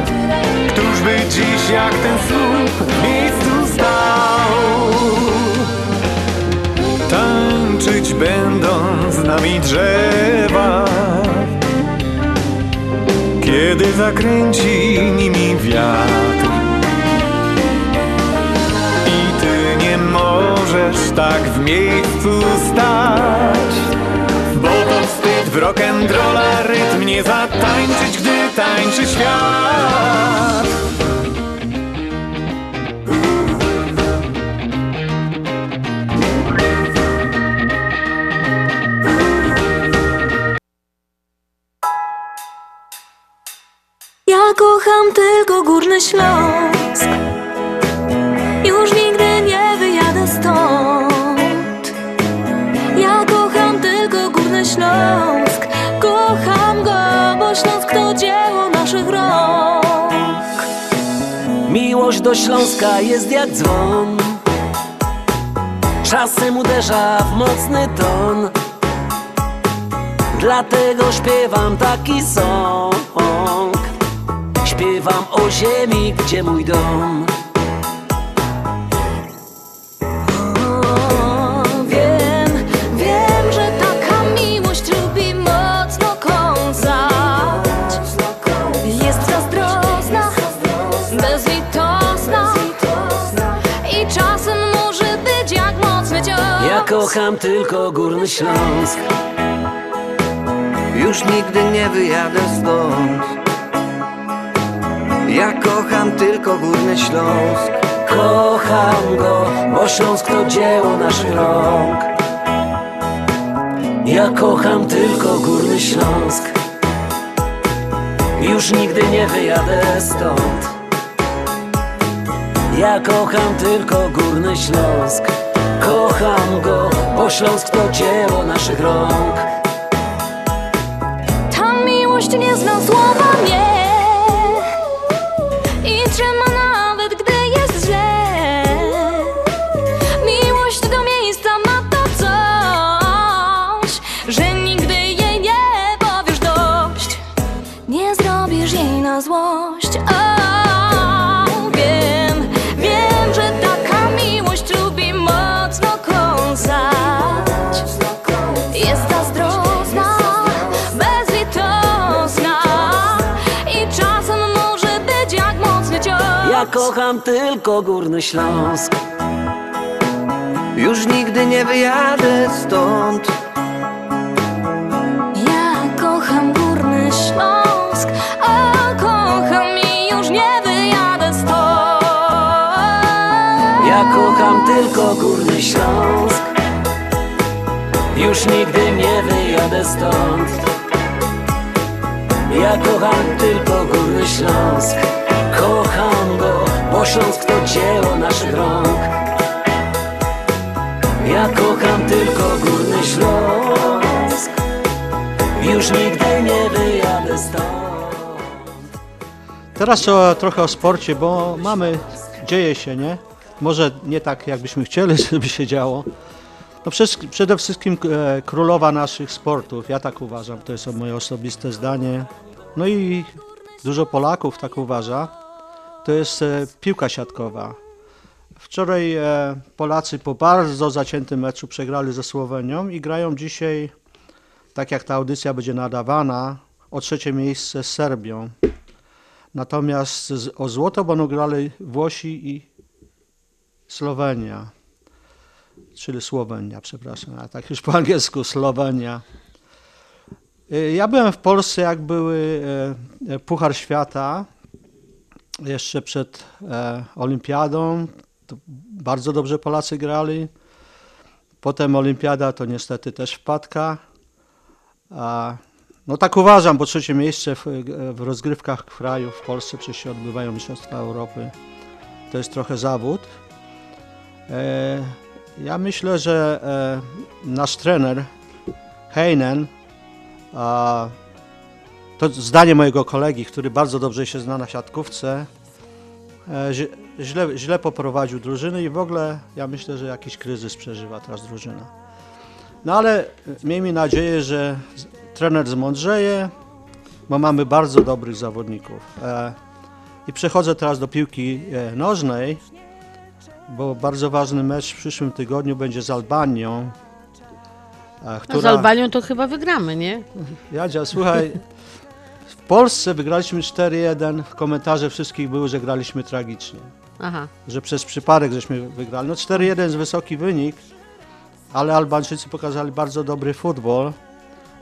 Któż by dziś jak ten słup w miejscu stał? Tańczyć będą z nami drzewa. Kiedy zakręci nimi wiatr. I ty nie możesz tak w miejscu stać w rock'n'rolla rytm nie zatańczyć, gdy tańczy świat. Ja kocham tylko Górny Śląsk do Śląska jest jak dzwon. Czasem uderza w mocny ton. Dlatego śpiewam taki song. Śpiewam o ziemi, gdzie mój dom kocham tylko Górny Śląsk. Już nigdy nie wyjadę stąd. Ja kocham tylko Górny Śląsk. Kocham go, bo Śląsk to dzieło naszych rąk. Ja kocham tylko Górny Śląsk. Już nigdy nie wyjadę stąd. Ja kocham tylko Górny Śląsk Kocham go, bo Śląsk to dzieło naszych rąk. Ta miłość nie zna słowa kocham tylko Górny Śląsk. Już nigdy nie wyjadę stąd. Ja kocham Górny Śląsk, a kocham i już nie wyjadę stąd. Ja kocham tylko Górny Śląsk. Już nigdy nie wyjadę stąd. Ja kocham tylko Górny Śląsk Kocham go, bo Śląsk to dzieło naszych rąk Ja kocham tylko Górny Śląsk Już nigdy nie wyjadę stąd Teraz o, trochę o sporcie, bo mamy, dzieje się, nie? Może nie tak, jakbyśmy chcieli, żeby się działo. No przede wszystkim e, królowa naszych sportów, ja tak uważam, to jest moje osobiste zdanie. No i dużo Polaków tak uważa, to jest e, piłka siatkowa. Wczoraj e, Polacy po bardzo zaciętym meczu przegrali ze Słowenią i grają dzisiaj, tak jak ta audycja będzie nadawana, o trzecie miejsce z Serbią. Natomiast o złoto będą grali Włosi i Słowenia. Czyli Słowenia, przepraszam, a tak już po angielsku Słowenia. Y, Ja byłem w Polsce, jak były e, e, Puchar Świata, jeszcze przed e, Olimpiadą. Bardzo dobrze Polacy grali. Potem Olimpiada to niestety też wpadka. A, no tak uważam, bo trzecie miejsce w, w rozgrywkach kraju w Polsce przecież się odbywają Mistrzostwa Europy. To jest trochę zawód. E, ja myślę, że e, nasz trener Heinen, a, to zdanie mojego kolegi, który bardzo dobrze się zna na siatkówce, e, źle, źle poprowadził drużynę i w ogóle ja myślę, że jakiś kryzys przeżywa teraz drużyna. No ale miejmy nadzieję, że trener zmądrzeje, bo mamy bardzo dobrych zawodników. E, I przechodzę teraz do piłki e, nożnej, bo bardzo ważny mecz w przyszłym tygodniu będzie z Albanią. e, No, która... z Albanią to chyba wygramy, nie? Jadzia, słuchaj, Polsce wygraliśmy 4-1, w komentarze wszystkich były, że graliśmy tragicznie. Aha. Że przez przypadek żeśmy wygrali. No 4-1 jest wysoki wynik, ale Albańczycy pokazali bardzo dobry futbol,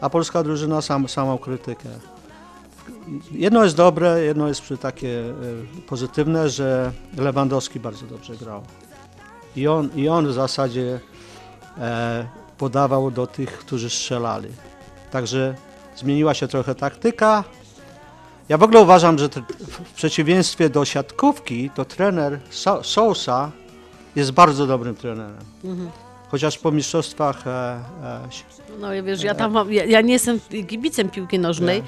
a polska drużyna sam, samą krytykę. Jedno jest dobre, jedno jest takie e, pozytywne, że Lewandowski bardzo dobrze grał. I on, i on w zasadzie e, podawał do tych, którzy strzelali. Także zmieniła się trochę taktyka. Ja w ogóle uważam, że w przeciwieństwie do siatkówki, to trener So- Sousa jest bardzo dobrym trenerem. Mhm. Chociaż po mistrzostwach e, e, No ja wiesz, ja tam mam, ja, ja nie jestem kibicem piłki nożnej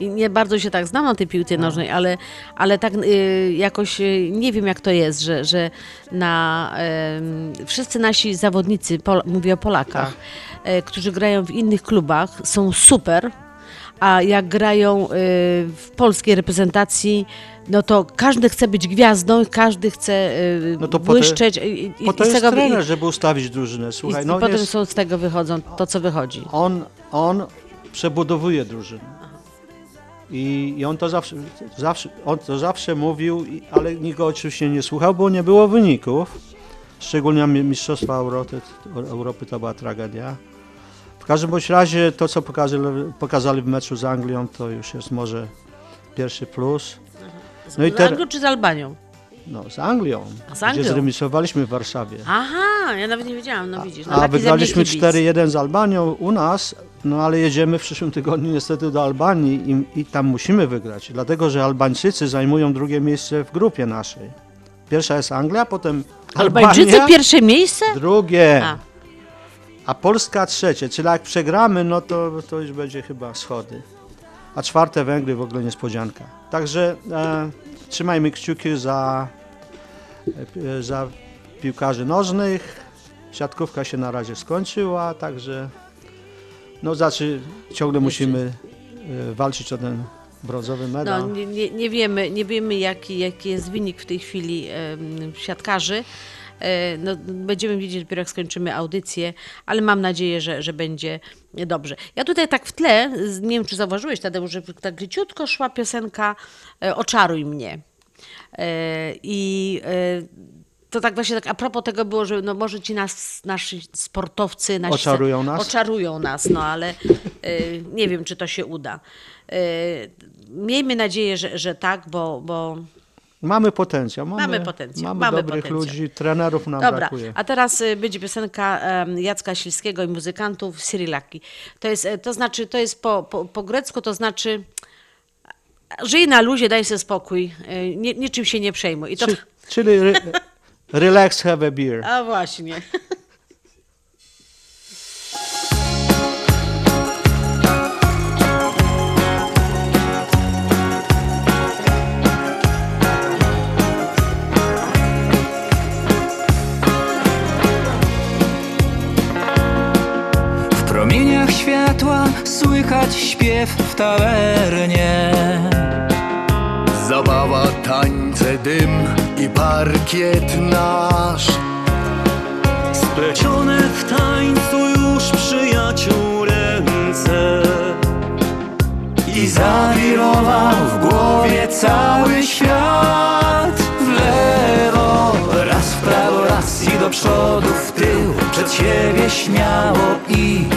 i nie bardzo się tak znam na tej piłce nożnej, ale, ale tak y, jakoś y, nie wiem jak to jest, że, że na em, wszyscy nasi zawodnicy, Pol, mówię o Polakach, e, którzy grają w innych klubach, są super. A jak grają y, w polskiej reprezentacji, no to każdy chce być gwiazdą, każdy chce y, No to po to- błyszczeć. i- i- Po i to jest tego- trener, i- żeby ustawić drużynę. i, Słuchaj, i no potem jest, są z tego wychodzą to, co wychodzi. on, on przebudowuje drużynę. I, I on to zawsze, zawsze, on to zawsze mówił, i- ale nikt go oczywiście nie słuchał, bo nie było wyników. Szczególnie mi- Mistrzostwa Europy, Europy to była tragedia. W każdym bądź razie to, co pokazali, pokazali w meczu z Anglią, to już jest może pierwszy plus. No i z ter, Anglią czy z Albanią? no, z Anglią, A z Anglią? gdzie zremisowaliśmy w Warszawie. Aha, ja nawet nie wiedziałam, no widzisz. No, A wygraliśmy mnie kibic. 4-1 z Albanią u nas, no ale jedziemy w przyszłym tygodniu niestety do Albanii i, i tam musimy wygrać, dlatego że Albańczycy zajmują drugie miejsce w grupie naszej. Pierwsza jest Anglia, potem Albańczycy Albania, pierwsze miejsce? drugie, A. a. Polska trzecie, czyli jak przegramy, no to, to już będzie chyba schody. A czwarte Węgry w ogóle niespodzianka. Także e, trzymajmy kciuki za, e, za piłkarzy nożnych. Siatkówka się na razie skończyła, także no znaczy ciągle musimy e, walczyć o ten brązowy medal. No, nie, nie, wiemy, nie wiemy jaki, jaki jest wynik w tej chwili siatkarzy. E, No, będziemy widzieć dopiero jak skończymy audycję, ale mam nadzieję, że, że będzie dobrze. Ja tutaj tak w tle, nie wiem czy zauważyłeś Tadeusz, że tak leciutko szła piosenka e, Oczaruj mnie. E, I to tak właśnie tak a propos tego było, że no może ci nas, nasi sportowcy nasi Oczarują nas? Oczarują nas, no ale nie wiem, czy to się uda. Miejmy nadzieję, że, że tak, bo, bo Mamy potencjał. Mamy, Mamy potencjał, Mamy, mamy dobrych potencjał. ludzi, trenerów nam Dobra, brakuje. a teraz y, będzie piosenka Jacka Śliskiego i muzykantów Cyrilaki. To jest, e, to znaczy, to jest po, po, po grecku, to znaczy żyj na luzie, daj sobie spokój, nie, niczym się nie przejmuj. I to, Czy, czyli re, relax, have a beer. a właśnie. Światła słychać śpiew w tawernie. Zabawa, tańce, dym i parkiet nasz. Splecione w tańcu już przyjaciół ręce. I zawirował w głowie cały świat. W lewo, raz w prawo, raz i do przodu, w tył. Przed siebie śmiało idź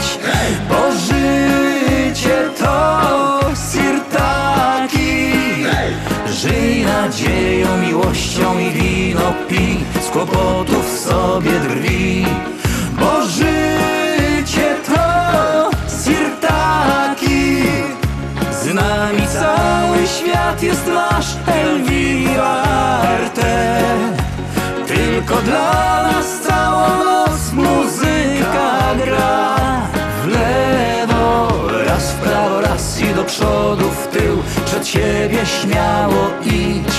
Bo życie to sirtaki Żyj nadzieją, miłością i wino pij Z kłopotów sobie drwi. Bo życie to sirtaki z nami cały świat jest nasz Elvira Arte. Tylko dla nas całą noc muzyka gra do przodu, w tył Przed siebie śmiało idź.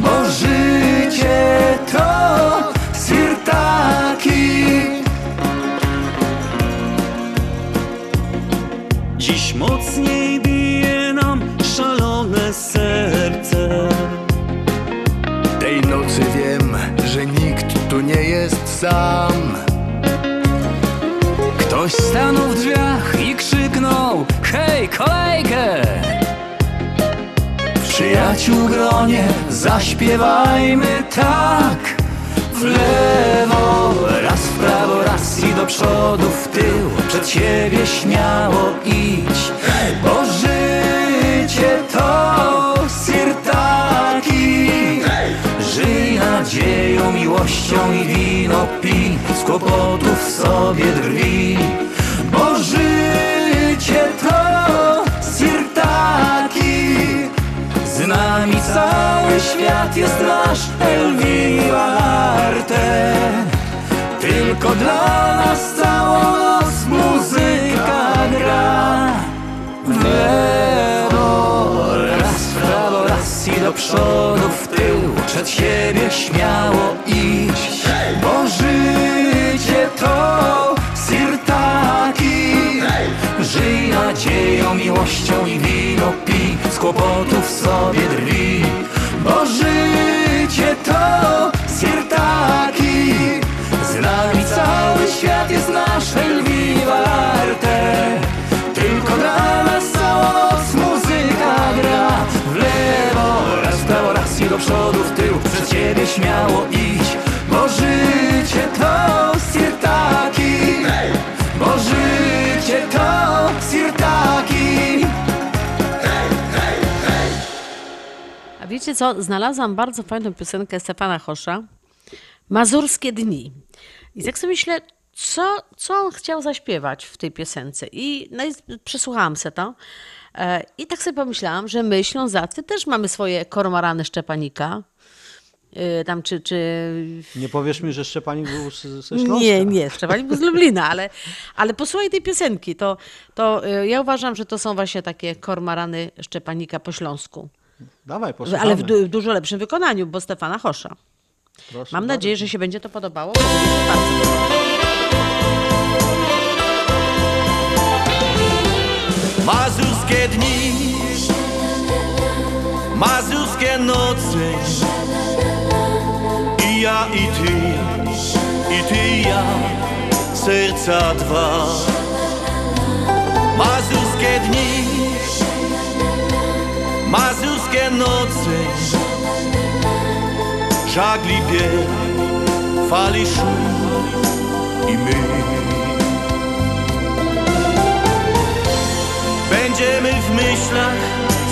Bo życie to sirtaki Dziś mocniej bije nam szalone serce. Tej nocy wiem, że nikt tu nie jest sam. Ktoś stanął w drzwiach i krzyknął Hej, kolejkę! W przyjaciół gronie zaśpiewajmy tak. W lewo, raz w prawo, raz i do przodu, w tył. Przed siebie śmiało idź. Bo życie to sirtaki Żyj nadzieją, miłością i wino pij Z kłopotów sobie drwi to sirtaki Z nami cały świat jest nasz Elvira Arte Tylko dla nas całą noc muzyka gra. Lewo, raz w prawo, raz i do przodu, w tył Przed siebie śmiało iść. Bo życie to nadzieją, miłością i wino pij Z kłopotów sobie drwi. Bo życie to sirtaki Z nami cały świat jest nasz Elvira Arte Tylko dla nas całą noc muzyka gra. W lewo, raz w prawo, raz i do przodu, w tył Przed siebie śmiało wiecie co? Znalazłam bardzo fajną piosenkę Stefana Hosza. Mazurskie dni. I tak sobie myślę, co, co on chciał zaśpiewać w tej piosence. I, no i przesłuchałam se to. E, I tak sobie pomyślałam, że my Ślązacy też mamy swoje kormorany Szczepanika. E, Tam czy, czy Nie powiesz mi, że Szczepanik był ze Śląska? nie, nie, Szczepanik był z Lublina, ale, ale posłuchaj tej piosenki. To, to y, ja uważam, że to są właśnie takie kormorany Szczepanika po śląsku. Dawaj, posłuchamy. Ale w, du- w dużo lepszym wykonaniu, bo Stefana Hosza. Proszę Mam bardzo. nadzieję, że się będzie to podobało. Mazurskie dni, mazurskie noce I ja i ty, i ty i ja, serca dwa Mazurskie dni, mazurskie noce żagli bieg, fali szum i my. Będziemy w myślach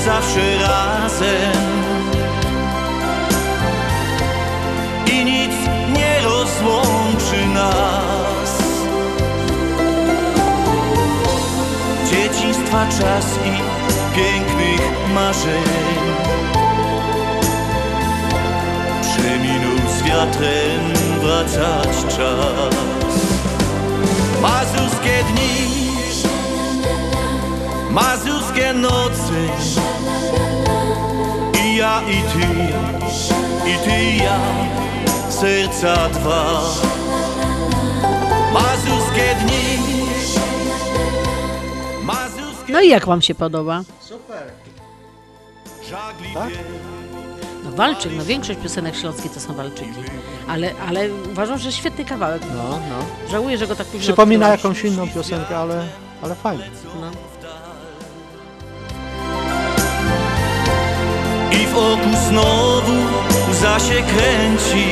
zawsze razem i nic nie rozłączy nas. Dzieciństwa czas i pięknych marzeń. Przeminął z wiatrem wracać czas. Mazurskie dni Mazurskie noce. I ja i ty I ty i ja Serca dwa No i jak wam się podoba? Super. Tak? No walczyk, no większość piosenek śląskich to są walczyki. Ale, ale uważam, że świetny kawałek. No, no. Żałuję, że go tak późno Przypomina odkryłam. jakąś inną piosenkę, ale, ale fajnie. No. I w oku znowu łza się kręci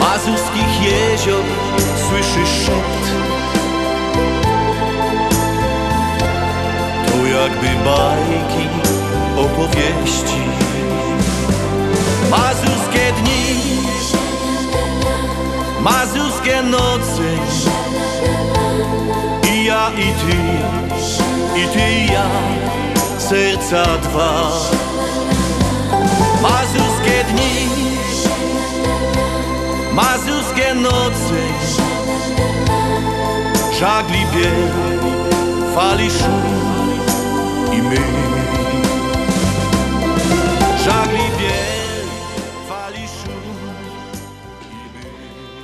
Mazurskich jezior słyszysz szept jakby bajki, opowieści. Mazurskie dni Mazurskie noce I ja i ty I ty i ja Serca dwa. Mazurskie dni Mazurskie noce Żagli bieg Fali szum My Żagli bieg Fali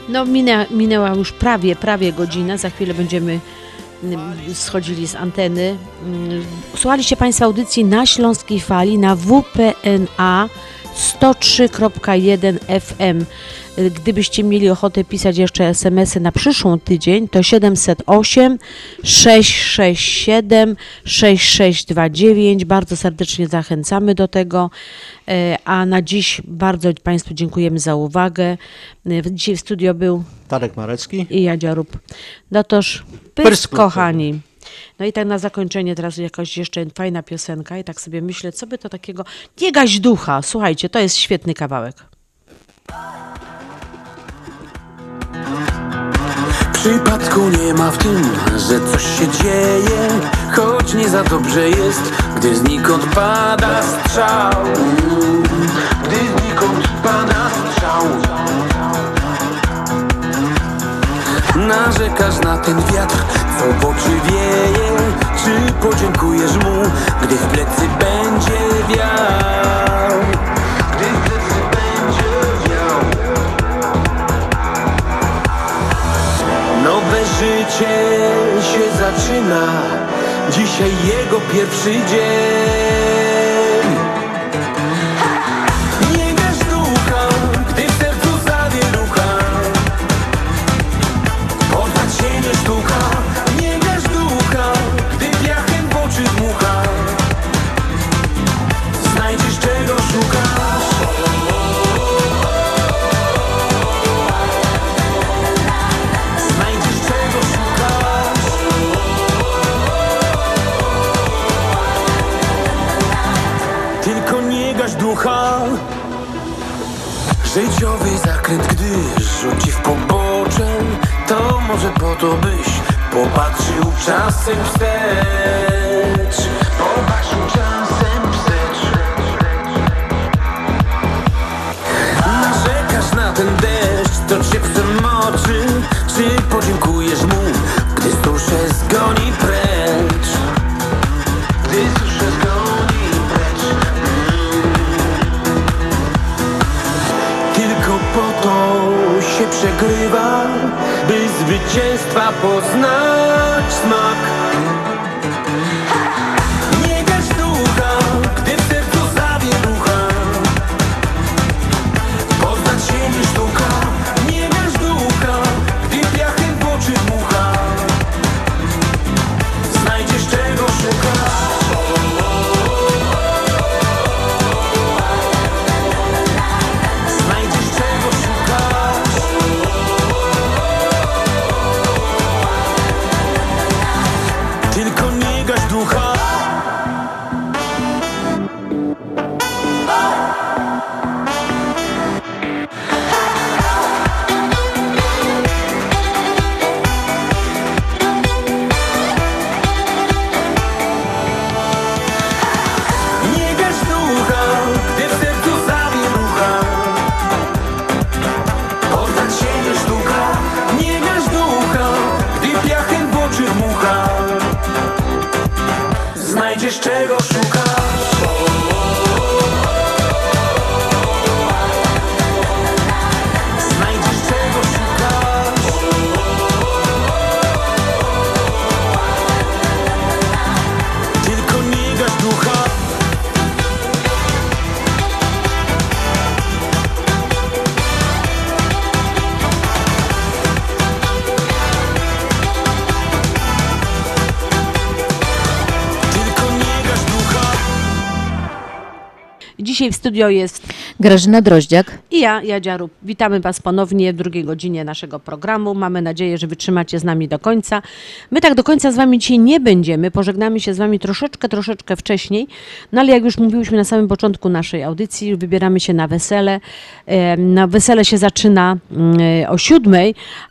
No minę, minęła już prawie, prawie godzina. Za chwilę będziemy mm, schodzili z anteny. Mm, Słuchaliście Państwo audycji na Śląskiej Fali na WPNA 103.1 FM. Gdybyście mieli ochotę pisać jeszcze SMS-y na przyszły tydzień, to 708 667 6629. Bardzo serdecznie zachęcamy do tego. E, A na dziś bardzo Państwu dziękujemy za uwagę. E, Dzisiaj w studio był Tarek Marecki. i Jadzia Rób. No toż, Pysk, kochani. No i tak na zakończenie teraz jakaś jeszcze fajna piosenka i tak sobie myślę, co by to takiego... Nie gaś ducha, słuchajcie, to jest świetny kawałek. Przypadku nie ma w tym, że coś się dzieje Choć nie za dobrze jest, gdy znikąd pada strzał. Gdy znikąd pada strzał Narzekasz na ten wiatr, co w oczy wieje. Czy podziękujesz mu, gdy w plecy będzie wiał Gdy w plecy będzie wiał Nowe życie się zaczyna. Dzisiaj jego pierwszy dzień może po to byś popatrzył czasem wstecz zwycięstwa poznać smak Dzisiaj w studio jest Grażyna Droździak. i ja, Jadzia Rób. Witamy Was ponownie w drugiej godzinie naszego programu. Mamy nadzieję, że wytrzymacie z nami do końca. My tak do końca z Wami dzisiaj nie będziemy. Pożegnamy się z Wami troszeczkę, troszeczkę wcześniej. No ale jak już mówiłyśmy na samym początku naszej audycji, wybieramy się na wesele. E, Na wesele się zaczyna mm, o siódmej,